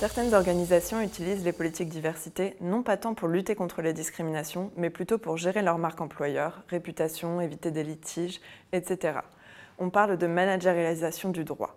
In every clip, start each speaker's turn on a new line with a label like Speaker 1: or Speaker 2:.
Speaker 1: Certaines organisations utilisent les politiques diversité non pas tant pour lutter contre les discriminations, mais plutôt pour gérer leur marque employeur, réputation, éviter des litiges, etc. On parle de managérialisation du droit.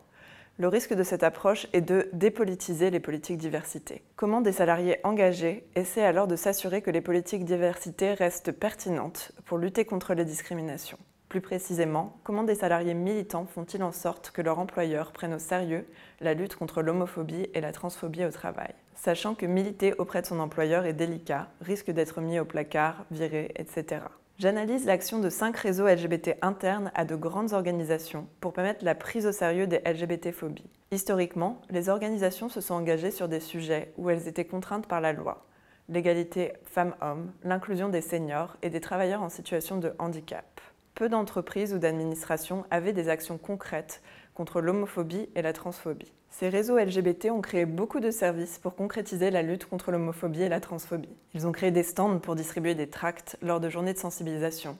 Speaker 1: Le risque de cette approche est de dépolitiser les politiques diversité. Comment des salariés engagés essaient alors de s'assurer que les politiques diversité restent pertinentes pour lutter contre les discriminations? Plus précisément, comment des salariés militants font-ils en sorte que leur employeur prenne au sérieux la lutte contre l'homophobie et la transphobie au travail? Sachant que militer auprès de son employeur est délicat, risque d'être mis au placard, viré, etc. J'analyse l'action de cinq réseaux LGBT internes à de grandes organisations pour permettre la prise au sérieux des LGBT-phobies. Historiquement, les organisations se sont engagées sur des sujets où elles étaient contraintes par la loi l'égalité femmes-hommes, l'inclusion des seniors et des travailleurs en situation de handicap peu d'entreprises ou d'administrations avaient des actions concrètes contre l'homophobie et la transphobie. Ces réseaux LGBT ont créé beaucoup de services pour concrétiser la lutte contre l'homophobie et la transphobie. Ils ont créé des stands pour distribuer des tracts lors de journées de sensibilisation.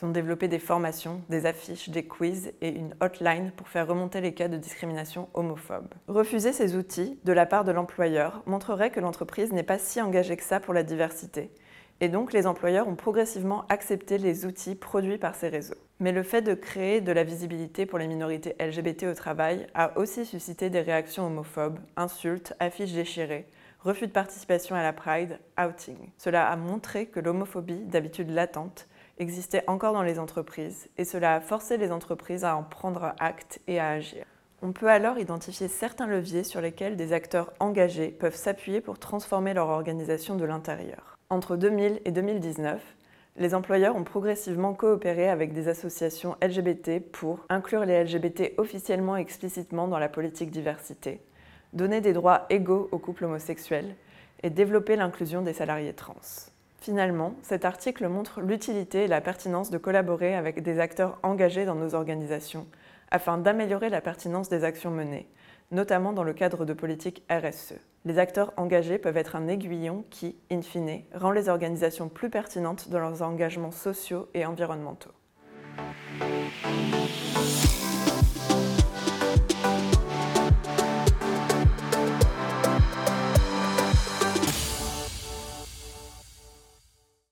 Speaker 1: Ils ont développé des formations, des affiches, des quiz et une hotline pour faire remonter les cas de discrimination homophobe. Refuser ces outils de la part de l'employeur montrerait que l'entreprise n'est pas si engagée que ça pour la diversité et donc, les employeurs ont progressivement accepté les outils produits par ces réseaux. Mais le fait de créer de la visibilité pour les minorités LGBT au travail a aussi suscité des réactions homophobes, insultes, affiches déchirées, refus de participation à la Pride, outing. Cela a montré que l'homophobie, d'habitude latente, existait encore dans les entreprises et cela a forcé les entreprises à en prendre acte et à agir. On peut alors identifier certains leviers sur lesquels des acteurs engagés peuvent s'appuyer pour transformer leur organisation de l'intérieur. Entre 2000 et 2019, les employeurs ont progressivement coopéré avec des associations LGBT pour inclure les LGBT officiellement et explicitement dans la politique diversité, donner des droits égaux aux couples homosexuels et développer l'inclusion des salariés trans. Finalement, cet article montre l'utilité et la pertinence de collaborer avec des acteurs engagés dans nos organisations afin d'améliorer la pertinence des actions menées, notamment dans le cadre de politiques RSE. Les acteurs engagés peuvent être un aiguillon qui, in fine, rend les organisations plus pertinentes dans leurs engagements sociaux et environnementaux.